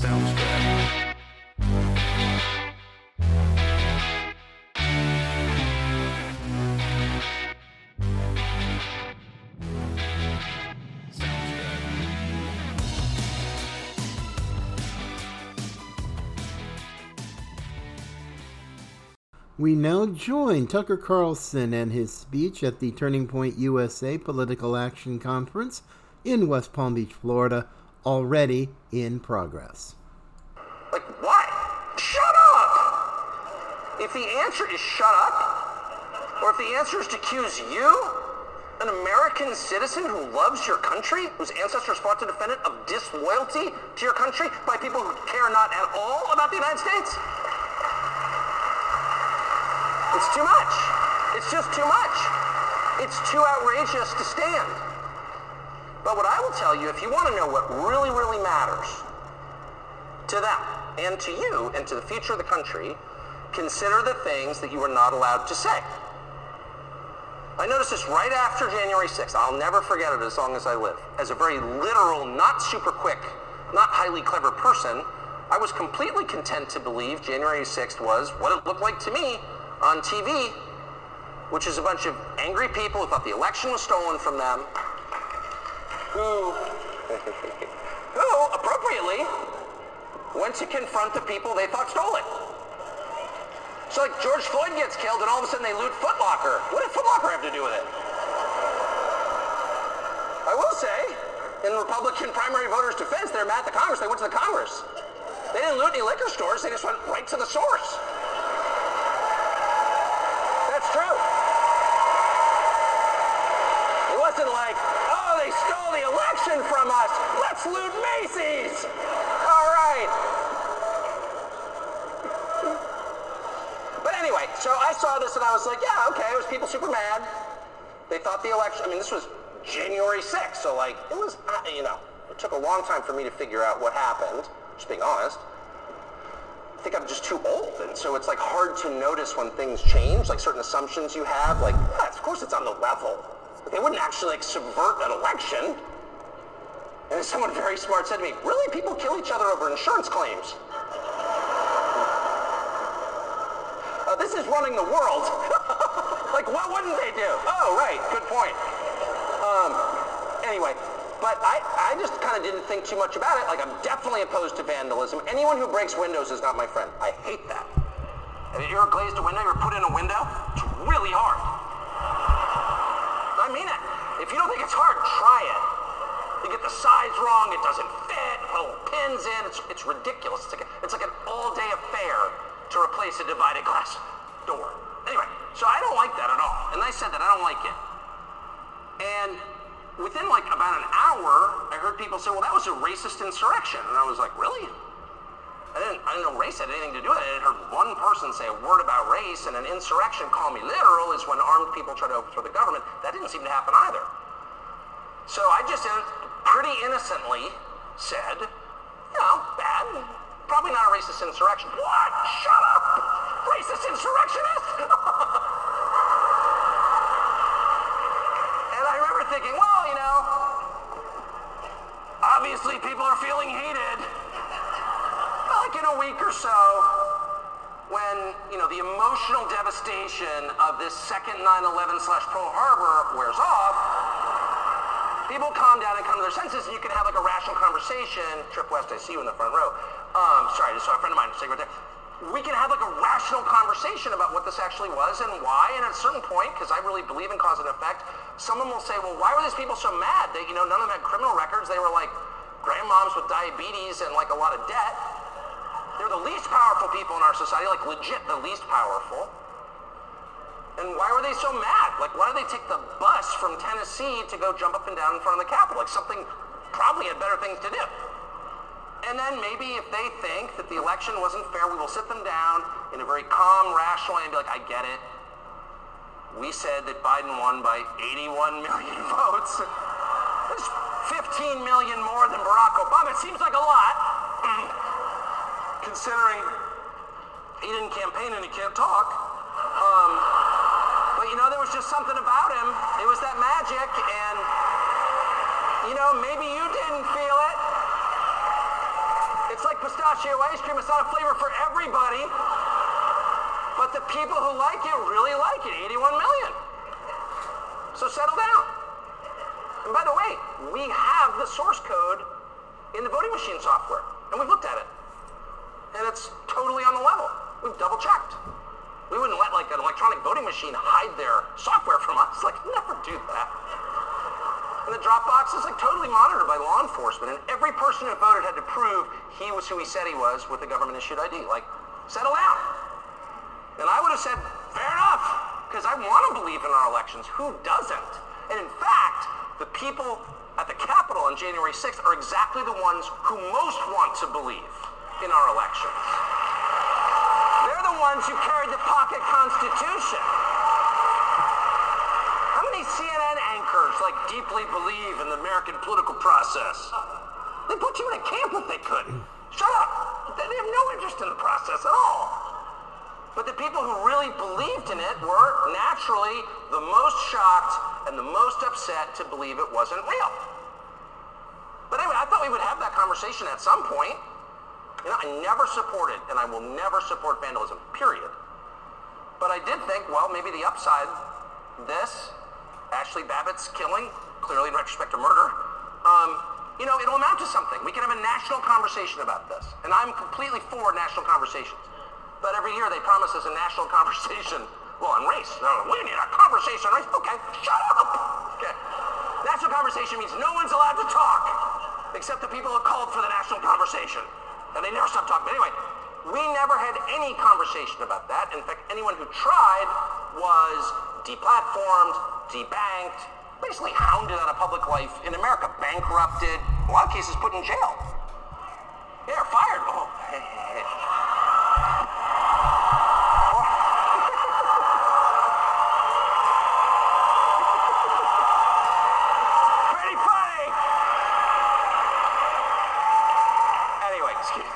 We now join Tucker Carlson and his speech at the Turning Point USA Political Action Conference in West Palm Beach, Florida, already in progress. Like, what? Shut up! If the answer is shut up, or if the answer is to accuse you, an American citizen who loves your country, whose ancestors fought to defend it, of disloyalty to your country by people who care not at all about the United States? It's too much. It's just too much. It's too outrageous to stand. But what I will tell you, if you want to know what really, really matters, to them and to you and to the future of the country, consider the things that you are not allowed to say. I noticed this right after January 6th. I'll never forget it as long as I live. As a very literal, not super quick, not highly clever person, I was completely content to believe January 6th was what it looked like to me on TV, which is a bunch of angry people who thought the election was stolen from them, who, who appropriately went to confront the people they thought stole it. So like George Floyd gets killed and all of a sudden they loot Foot Locker. What did Foot Locker have to do with it? I will say, in Republican primary voters' defense, they're mad at the Congress. They went to the Congress. They didn't loot any liquor stores. They just went right to the source. That's true. It wasn't like, oh, they stole the election from us. Loot Macy's. All right. But anyway, so I saw this and I was like, yeah, okay, it was people super mad. They thought the election, I mean, this was January 6th, so like, it was, uh, you know, it took a long time for me to figure out what happened, just being honest. I think I'm just too old, and so it's like hard to notice when things change, like certain assumptions you have, like, yeah, of course it's on the level. They wouldn't actually like subvert an election. And someone very smart said to me, really, people kill each other over insurance claims? Uh, this is running the world. like, what wouldn't they do? Oh, right, good point. Um, anyway, but I, I just kind of didn't think too much about it. Like, I'm definitely opposed to vandalism. Anyone who breaks windows is not my friend. I hate that. Have you ever glazed a window? You ever put in a window? It's really hard. I mean it. If you don't think it's hard, try it. You get the size wrong, it doesn't fit, little pins in, it's, it's ridiculous. It's like, a, it's like an all-day affair to replace a divided glass door. Anyway, so I don't like that at all. And I said that I don't like it. And within like about an hour, I heard people say, well, that was a racist insurrection. And I was like, really? I didn't, I didn't know race had anything to do with it. I heard one person say a word about race, and an insurrection, call me literal, is when armed people try to overthrow the government. That didn't seem to happen either. So I just uh, pretty innocently said, you bad, probably not a racist insurrection. What? Shut up! Racist insurrectionist? and I remember thinking, well, you know, obviously people are feeling heated. Like in a week or so, when, you know, the emotional devastation of this second 9-11 slash Pearl Harbor wears off, people calm down and come to their senses and you can have like a rational conversation. Trip West, I see you in the front row. Um, sorry, just saw a friend of mine sitting right there. We can have like a rational conversation about what this actually was and why. And at a certain point, because I really believe in cause and effect, someone will say, well, why were these people so mad that, you know, none of them had criminal records? They were like grandmoms with diabetes and like a lot of debt. They're the least powerful people in our society, like legit the least powerful. And why were they so mad? Like, why did they take the bus from Tennessee to go jump up and down in front of the Capitol? Like, something probably had better things to do. And then maybe if they think that the election wasn't fair, we will sit them down in a very calm, rational way and be like, I get it. We said that Biden won by 81 million votes. That's 15 million more than Barack Obama. It seems like a lot, considering he didn't campaign and he can't talk. You know, there was just something about him. It was that magic, and you know, maybe you didn't feel it. It's like pistachio ice cream. It's not a flavor for everybody. But the people who like it really like it. 81 million. So settle down. And by the way, we have the source code in the voting machine software. And we've looked at it. And it's totally on the level. We've double checked. We wouldn't let like an electronic voting machine hide their software from us. Like never do that. And the Dropbox is like totally monitored by law enforcement, and every person who voted had to prove he was who he said he was with a government-issued ID. Like, settle down. And I would have said, fair enough, because I want to believe in our elections. Who doesn't? And in fact, the people at the Capitol on January 6th are exactly the ones who most want to believe in our elections. Ones who carried the pocket constitution. How many CNN anchors like deeply believe in the American political process? They put you in a camp if they could. Shut up. They have no interest in the process at all. But the people who really believed in it were naturally the most shocked and the most upset to believe it wasn't real. But anyway, I thought we would have that conversation at some point. You know, I never supported and I will never support vandalism, period. But I did think, well, maybe the upside, this, Ashli Babbitt's killing, clearly in retrospect to murder, um, you know, it'll amount to something. We can have a national conversation about this. And I'm completely for national conversations. But every year they promise us a national conversation. Well, on race. No, we need a conversation on race. Okay, shut up. Okay. National conversation means no one's allowed to talk except the people who called for the national conversation. And they never stopped talking. Anyway, we never had any conversation about that. In fact, anyone who tried was deplatformed, debanked, basically hounded out of public life in America, bankrupted, in a lot of cases put in jail. Yeah, fired. Oh, hey, hey, hey. Pretty funny. Anyway, excuse me.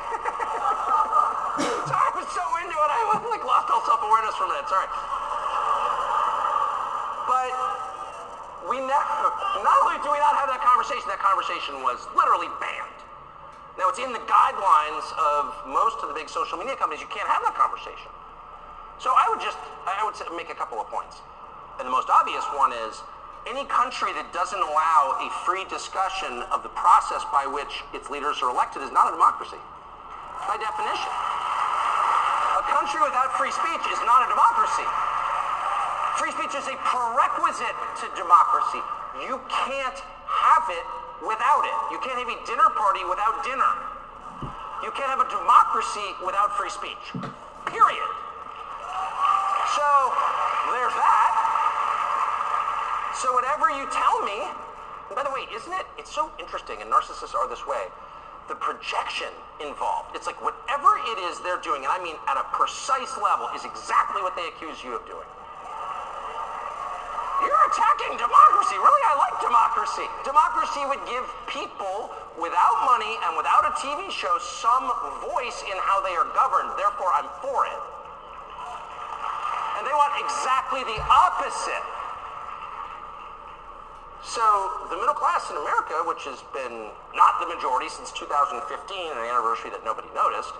Sorry, I was so into it, I like lost all self-awareness for a minute. Sorry. But we never, not only do we not have that conversation, that conversation was literally banned. Now it's in the guidelines of most of the big social media companies. You can't have that conversation. So I would just, I would make a couple of points. And the most obvious one is any country that doesn't allow a free discussion of the process by which its leaders are elected is not a democracy, by definition. A country without free speech is not a democracy. Free speech is a prerequisite to democracy. You can't have it without it. You can't have a dinner party without dinner. You can't have a democracy without free speech. Period. So there's that. So whatever you tell me, by the way, isn't it? It's so interesting, and narcissists are this way. The projection involved. It's like whatever it is they're doing, and I mean at a precise level, is exactly what they accuse you of doing. You're attacking democracy. Really, I like democracy. Democracy would give people without money and without a TV show some voice in how they are governed. Therefore, I'm for it. And they want exactly the opposite. So the middle class in America, which has been not the majority since 2015, an anniversary that nobody noticed,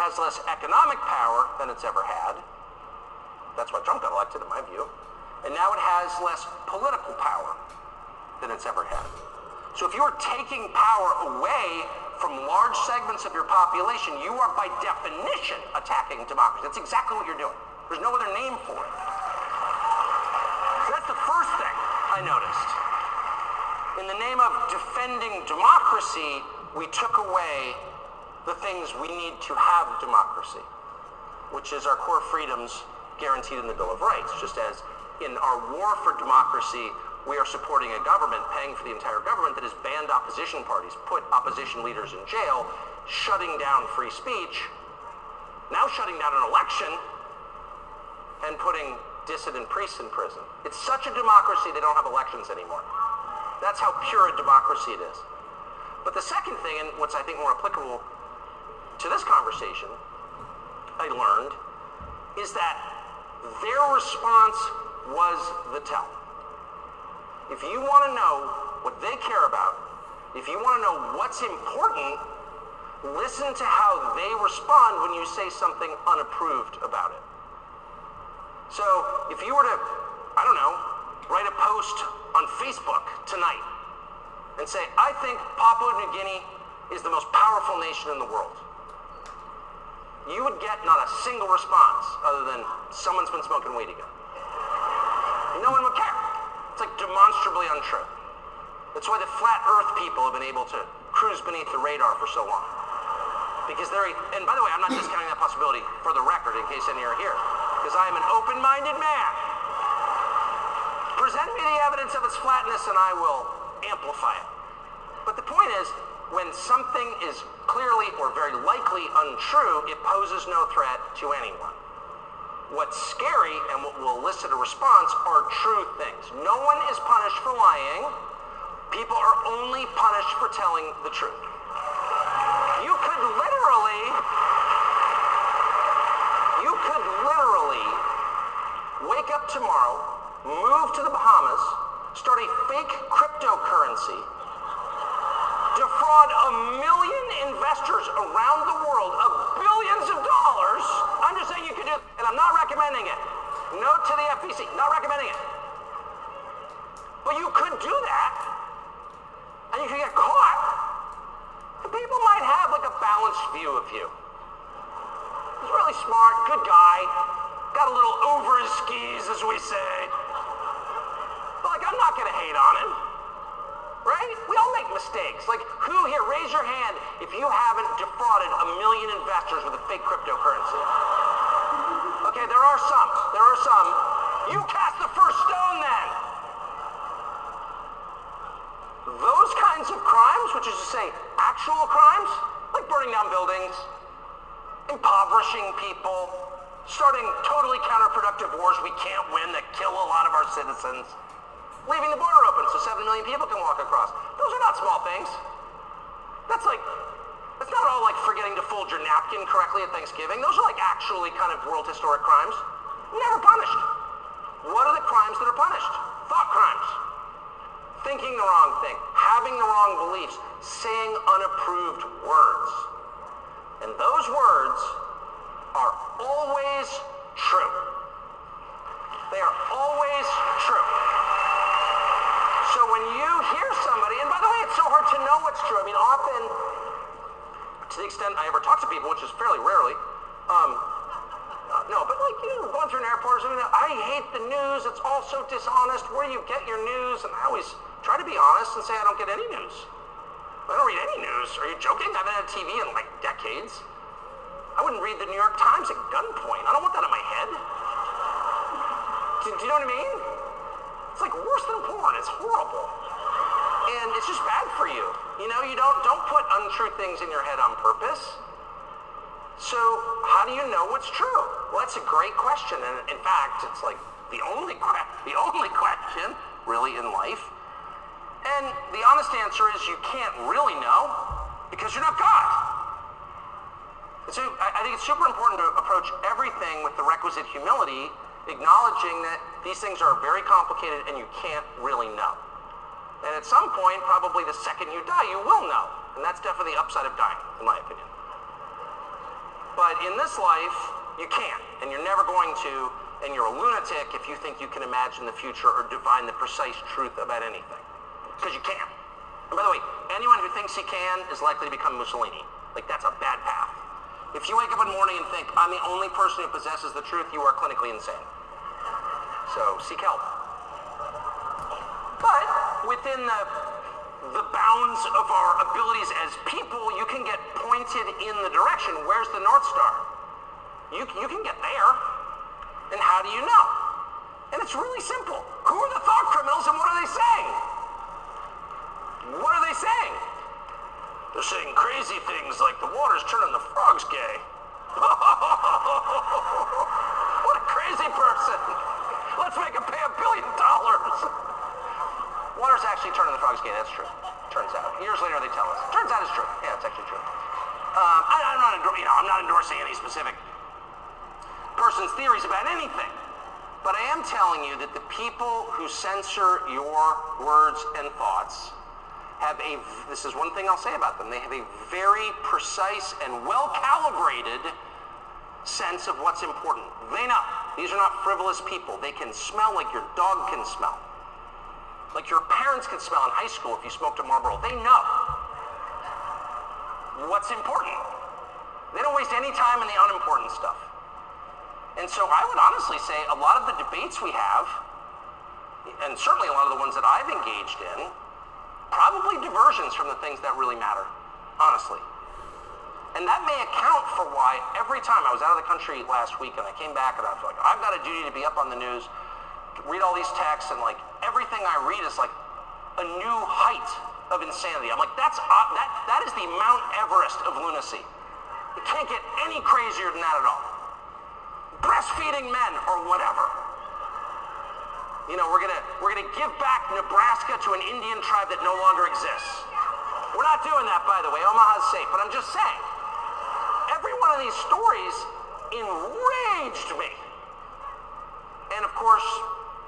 has less economic power than it's ever had. That's why Trump got elected, in my view. And now it has less political power than it's ever had. So if you're taking power away from large segments of your population, you are by definition attacking democracy. That's exactly what you're doing. There's no other name for it. So that's the first thing I noticed. In the name of defending democracy, we took away the things we need to have democracy, which is our core freedoms guaranteed in the Bill of Rights. Just as in our war for democracy, we are supporting a government, paying for the entire government that has banned opposition parties, put opposition leaders in jail, shutting down free speech, now shutting down an election, and putting dissident priests in prison. It's such a democracy they don't have elections anymore. That's how pure a democracy it is. But the second thing, and what's I think more applicable to this conversation, I learned, is that their response was the tell. If you want to know what they care about, if you want to know what's important, Listen to how they respond when you say something unapproved about it. So if you were to, I don't know, write a post on Facebook tonight and say, I think Papua New Guinea is the most powerful nation in the world, you would get not a single response other than someone's been smoking weed again. No one would. It's like demonstrably untrue. That's why the flat earth people have been able to cruise beneath the radar for so long. Because they're, and by the way, I'm not discounting that possibility for the record in case any are here. Because I am an open-minded man. Present me the evidence of its flatness and I will amplify it. But the point is, when something is clearly or very likely untrue, it poses no threat to anyone. What's scary and what will elicit a response are true things. No one is punished for lying. People are only punished for telling the truth. You could literally, you could literally wake up tomorrow, move to the Bahamas, start a fake cryptocurrency, defraud a million investors around the world of dollars. I'm just saying you could do it, and I'm not recommending it. Note to the SEC, not recommending it. But you could do that, and you could get caught. People might have like a balanced view of you. He's really smart, good guy, got a little over his skis, as we say. But like, I'm not gonna hate on him. Right? We all make mistakes. Like, who here, raise your hand if you haven't defrauded a million investors with a fake cryptocurrency. Okay, there are some. There are some. You cast the first stone then. Those kinds of crimes, which is to say actual crimes, like burning down buildings, impoverishing people, starting totally counterproductive wars we can't win that kill a lot of our citizens, leaving the border open so 7 million people can walk across. Those are not small things. That's like, all like forgetting to fold your napkin correctly at Thanksgiving. Those are like actually kind of world historic crimes. Never punished. What are the crimes that are punished? Thought crimes. Thinking the wrong thing, having the wrong beliefs, saying unapproved words. And those words are always true. They are always true. So when you hear somebody, and by the way, it's so hard to know what's true. I mean, often, to the extent I ever talk to people, which is fairly rarely, um, uh, no, but like, you know, going through an airport I hate the news. It's all so dishonest. Where do you get your news? And I always try to be honest and say I don't get any news. I don't read any news. Are you joking? I haven't had TV in like decades. I wouldn't read the New York Times at gunpoint. I don't want that in my head. Do, do you know what I mean? It's like worse than porn. It's horrible. And it's just bad for you. Know, you don't don't put untrue things in your head on purpose. So how do you know what's true? Well, that's a great question. And in fact, it's like the only que- the only question really in life. And the honest answer is you can't really know because you're not God. So I I think it's super important to approach everything with the requisite humility, acknowledging that these things are very complicated and you can't really know. And at some point, probably the second you die, you will know. And that's definitely the upside of dying, in my opinion. But in this life, you can't, and you're never going to, and you're a lunatic if you think you can imagine the future or divine the precise truth about anything. Because you can't. And by the way, anyone who thinks he can is likely to become Mussolini. Like, that's a bad path. If you wake up in the morning and think, I'm the only person who possesses the truth, you are clinically insane. So, seek help. But within the the bounds of our abilities as people, you can get pointed in the direction. Where's the North Star? You, you can get there. And how do you know? And it's really simple. Who are the thought criminals and what are they saying? What are they saying? They're saying crazy things like the water's turning the frogs gay. what a crazy person. Let's make him pay a billion dollars. Water's actually turning the frogs gay. That's true. Turns out. Years later, they tell us. Turns out it's true. Yeah, it's actually true. Um, I, I'm not, you know, I'm not endorsing any specific person's theories about anything. But I am telling you that the people who censor your words and thoughts have a, this is one thing I'll say about them, they have a very precise and well-calibrated sense of what's important. They know. These are not frivolous people. They can smell like your dog can smell. Like your parents can smell in high school if you smoked a Marlboro. They know what's important. They don't waste any time in the unimportant stuff. And so I would honestly say a lot of the debates we have, and certainly a lot of the ones that I've engaged in, probably diversions from the things that really matter, honestly. And that may account for why every time I was out of the country last week and I came back and I was like, I've got a duty to be up on the news, read all these texts, and like everything I read is like a new height of insanity. I'm like, that's uh, that that is the Mount Everest of lunacy. It can't get any crazier than that at all. Breastfeeding men or whatever. You know, we're gonna we're gonna give back Nebraska to an Indian tribe that no longer exists. We're not doing that, by the way. Omaha's safe, but I'm just saying. Every one of these stories enraged me. And of course,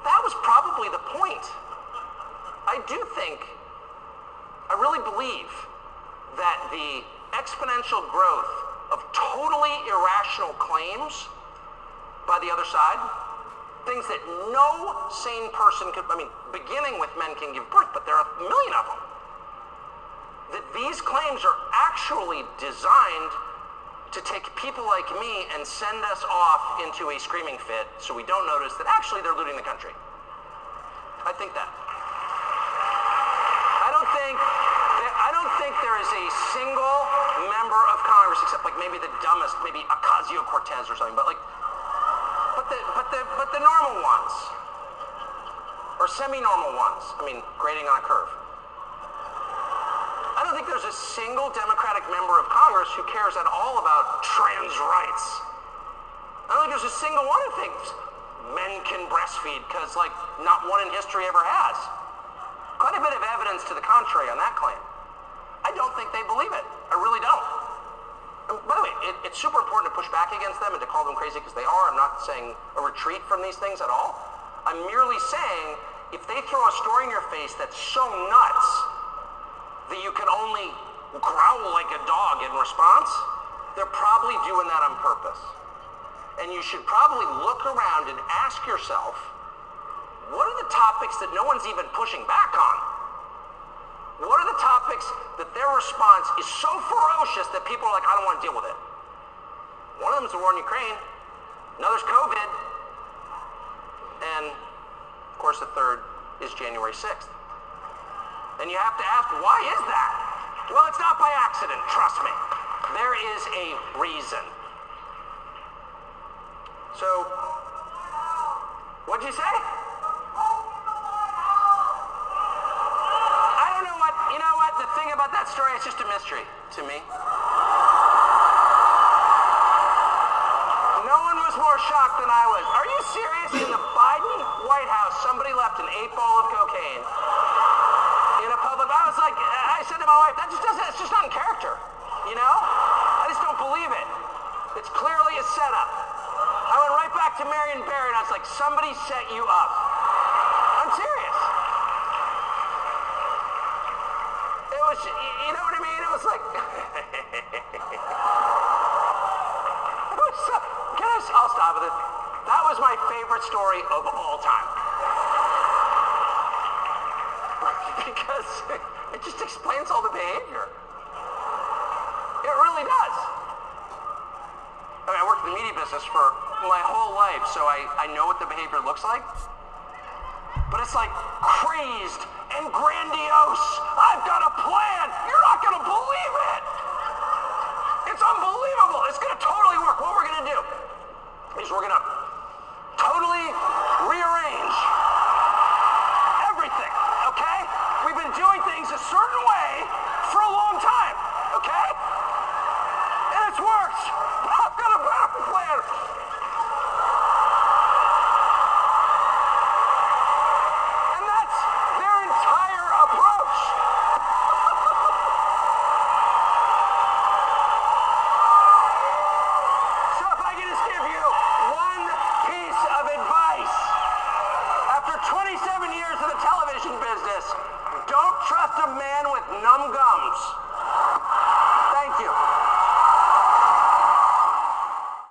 that was probably the point. I do think, I really believe that the exponential growth of totally irrational claims by the other side, things that no sane person could, I mean, beginning with men can give birth, but there are a million of them. That these claims are actually designed to take people like me and send us off into a screaming fit so we don't notice that actually they're looting the country. I think that. I don't think that, I don't think there is a single member of Congress except like maybe the dumbest, maybe Ocasio-Cortez or something, but like but the but the but the normal ones or semi-normal ones. I mean, grading on a curve. I don't think there's a single Democratic member of Congress who cares at all about trans rights. I don't think there's a single one who thinks men can breastfeed because, like, not one in history ever has. Quite a bit of evidence to the contrary on that claim. I don't think they believe it. I really don't. And by the way, it, it's super important to push back against them and to call them crazy because they are. I'm not saying a retreat from these things at all. I'm merely saying if they throw a story in your face that's so nuts that you can only growl like a dog in response, they're probably doing that on purpose. And you should probably look around and ask yourself, what are the topics that no one's even pushing back on? What are the topics that their response is so ferocious that people are like, I don't want to deal with it? One of them is the war in Ukraine. Another's COVID. And, of course, the third is January 6th. And you have to ask, why is that? Well, it's not by accident, trust me. There is a reason. So, what'd you say? I don't know what, you know what, the thing about that story, it's just a mystery to me. No one was more shocked than I was. Are you serious? In the Biden White House, somebody left an eight ball of cocaine in was like, I said to my wife, that just doesn't, it's just not in character. You know? I just don't believe it. It's clearly a setup. I went right back to Marion Barry and I was like, somebody set you up. I'm serious. It was, you know what I mean? It was like, can I, I'll stop with it. That was my favorite story of all time. because it just explains all the behavior. It really does. I mean, I worked in the media business for my whole life, so I, I know what the behavior looks like. But it's like crazed and grandiose. I've got a plan. You're not going to believe it. It's unbelievable. It's going to totally work. What we're going to do is we're going to totally rearrange everything, okay? We've been doing things a certain way